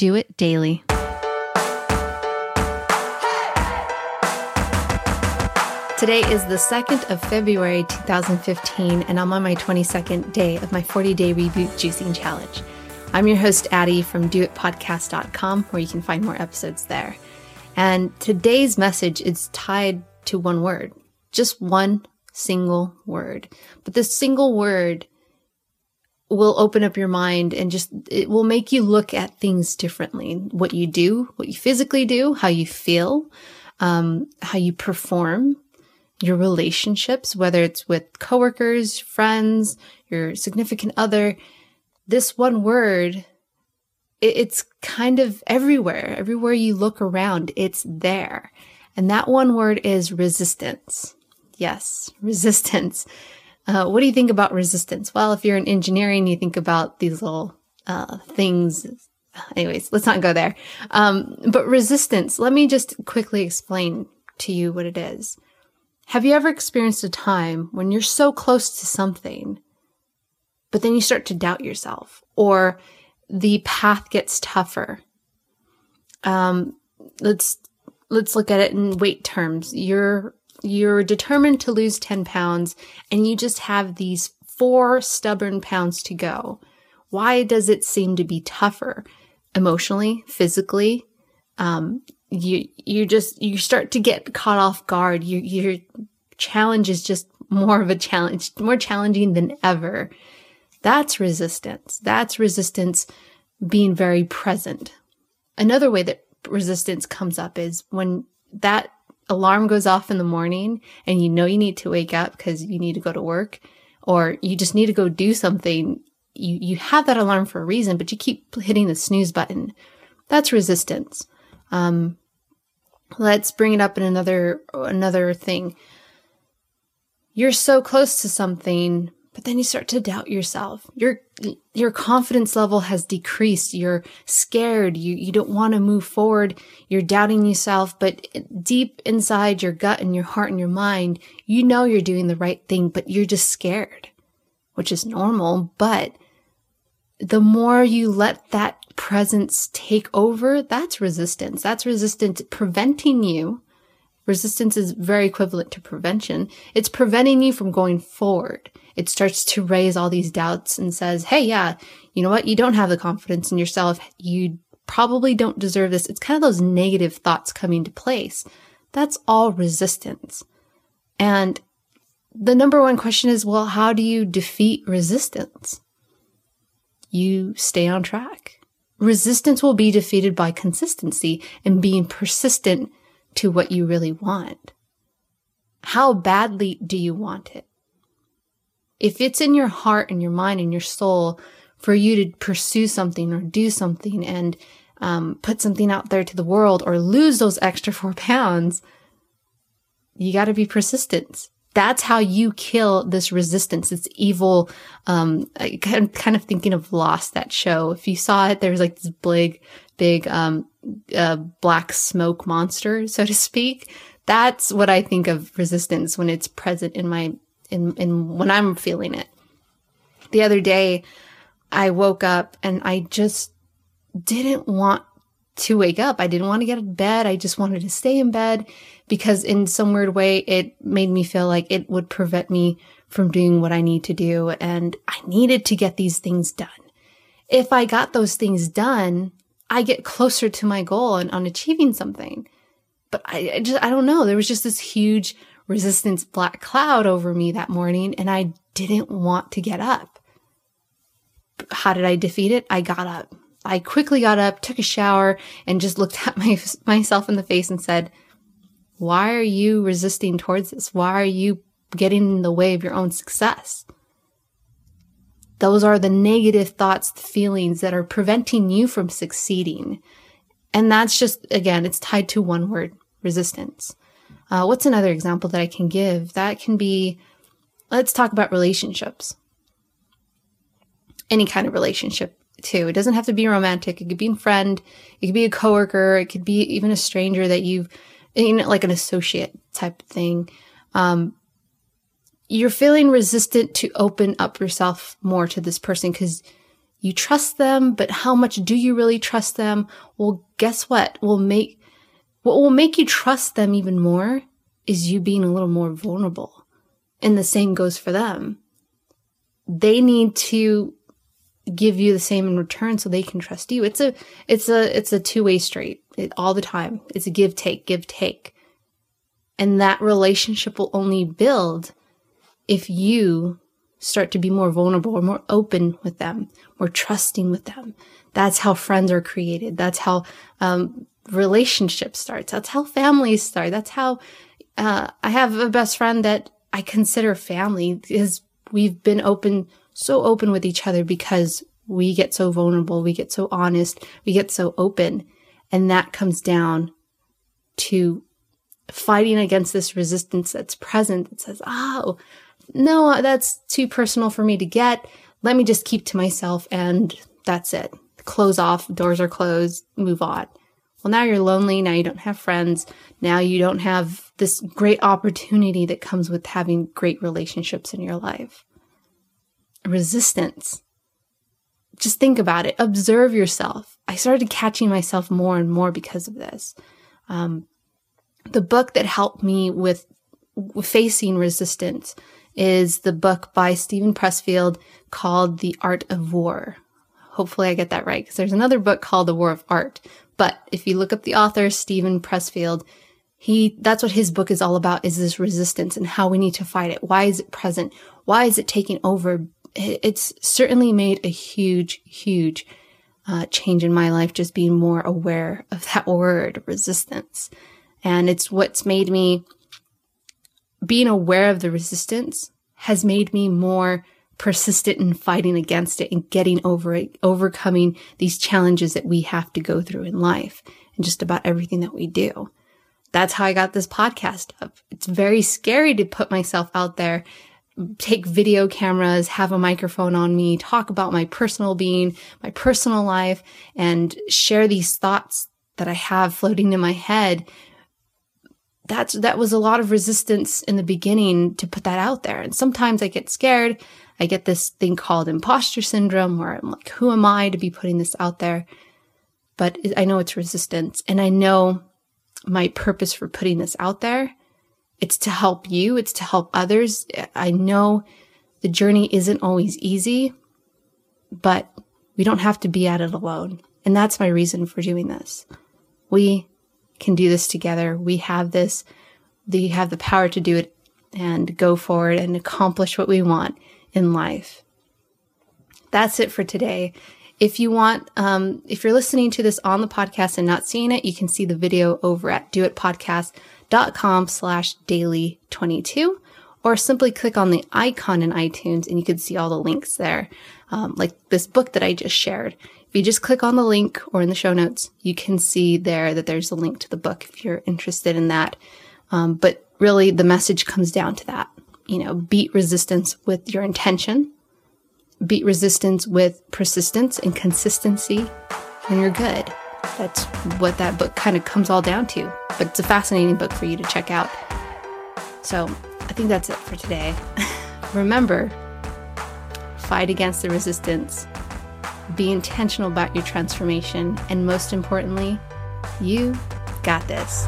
Do it daily. Today is the 2nd of February 2015, and I'm on my 22nd day of my 40 day reboot juicing challenge. I'm your host, Addie from doitpodcast.com, where you can find more episodes there. And today's message is tied to one word, just one single word. But this single word will open up your mind and just, it will make you look at things differently. What you do, what you physically do, how you feel, um, how you perform, your relationships, whether it's with coworkers, friends, your significant other. This one word, it's kind of everywhere. Everywhere you look around, it's there. And that one word is resistance. Yes, resistance. Uh, what do you think about resistance? Well, if you're in engineering, you think about these little uh, things. Anyways, let's not go there. Um, but resistance, let me just quickly explain to you what it is. Have you ever experienced a time when you're so close to something, but then you start to doubt yourself or the path gets tougher? Um, let's, let's look at it in weight terms. You're, you're determined to lose 10 pounds and you just have these four stubborn pounds to go. Why does it seem to be tougher emotionally, physically? Um, you you just you start to get caught off guard. You, your challenge is just more of a challenge, more challenging than ever. That's resistance. That's resistance being very present. Another way that resistance comes up is when that alarm goes off in the morning and you know you need to wake up because you need to go to work or you just need to go do something. You, you have that alarm for a reason, but you keep hitting the snooze button. That's resistance. Um, let's bring it up in another another thing. You're so close to something, but then you start to doubt yourself. Your your confidence level has decreased. You're scared. You you don't want to move forward. You're doubting yourself, but deep inside your gut and your heart and your mind, you know you're doing the right thing, but you're just scared, which is normal, but the more you let that presence take over, that's resistance. That's resistance preventing you. Resistance is very equivalent to prevention. It's preventing you from going forward. It starts to raise all these doubts and says, Hey, yeah, you know what? You don't have the confidence in yourself. You probably don't deserve this. It's kind of those negative thoughts coming to place. That's all resistance. And the number one question is, well, how do you defeat resistance? you stay on track. Resistance will be defeated by consistency and being persistent to what you really want. How badly do you want it? If it's in your heart and your mind and your soul for you to pursue something or do something and um, put something out there to the world or lose those extra four pounds, you got to be persistent that's how you kill this resistance, this evil. Um, I'm kind of thinking of Lost, that show. If you saw it, there was like this big, big, um, uh, black smoke monster, so to speak. That's what I think of resistance when it's present in my, in, in when I'm feeling it. The other day, I woke up and I just didn't want to wake up. I didn't want to get out of bed. I just wanted to stay in bed because in some weird way, it made me feel like it would prevent me from doing what I need to do. And I needed to get these things done. If I got those things done, I get closer to my goal and on achieving something. But I, I just, I don't know. There was just this huge resistance black cloud over me that morning and I didn't want to get up. How did I defeat it? I got up. I quickly got up, took a shower, and just looked at my, myself in the face and said, why are you resisting towards this? Why are you getting in the way of your own success? Those are the negative thoughts, the feelings that are preventing you from succeeding. And that's just, again, it's tied to one word resistance. Uh, what's another example that I can give? That can be, let's talk about relationships. Any kind of relationship, too. It doesn't have to be romantic. It could be a friend. It could be a coworker. It could be even a stranger that you've you know, like an associate type thing. Um, you're feeling resistant to open up yourself more to this person because you trust them, but how much do you really trust them? Well, guess what? Will make, what will make you trust them even more is you being a little more vulnerable. And the same goes for them. They need to give you the same in return so they can trust you. It's a, it's a, it's a two way street it, all the time. It's a give, take, give, take. And that relationship will only build if you start to be more vulnerable or more open with them, more trusting with them. That's how friends are created. That's how um, relationships starts. That's how families start. That's how uh, I have a best friend that I consider family because we've been open, so open with each other because we get so vulnerable. We get so honest. We get so open. And that comes down to fighting against this resistance that's present that says, Oh, no, that's too personal for me to get. Let me just keep to myself and that's it. Close off, doors are closed, move on. Well, now you're lonely. Now you don't have friends. Now you don't have this great opportunity that comes with having great relationships in your life. Resistance. Just think about it. Observe yourself. I started catching myself more and more because of this. Um, the book that helped me with facing resistance is the book by Steven Pressfield called The Art of War. Hopefully I get that right because there's another book called The War of Art. But if you look up the author, Steven Pressfield, he, that's what his book is all about is this resistance and how we need to fight it. Why is it present? Why is it taking over? It's certainly made a huge, huge uh, change in my life, just being more aware of that word resistance. And it's what's made me being aware of the resistance has made me more persistent in fighting against it and getting over it, overcoming these challenges that we have to go through in life and just about everything that we do. That's how I got this podcast up. It's very scary to put myself out there, take video cameras, have a microphone on me, talk about my personal being, my personal life, and share these thoughts that I have floating in my head that's that was a lot of resistance in the beginning to put that out there. And sometimes I get scared. I get this thing called imposter syndrome where I'm like, who am I to be putting this out there? But I know it's resistance and I know my purpose for putting this out there. It's to help you. It's to help others. I know the journey isn't always easy, but we don't have to be at it alone. And that's my reason for doing this. We can do this together. We have this, we have the power to do it and go forward and accomplish what we want in life. That's it for today. If you want, um, if you're listening to this on the podcast and not seeing it, you can see the video over at doitpodcast.com slash daily 22 or simply click on the icon in iTunes and you can see all the links there. Um, like this book that I just shared. If you just click on the link or in the show notes, you can see there that there's a link to the book if you're interested in that. Um, but really, the message comes down to that. You know, beat resistance with your intention, beat resistance with persistence and consistency, and you're good. That's what that book kind of comes all down to. But it's a fascinating book for you to check out. So I think that's it for today. Remember, fight against the resistance be intentional about your transformation, and most importantly, you got this.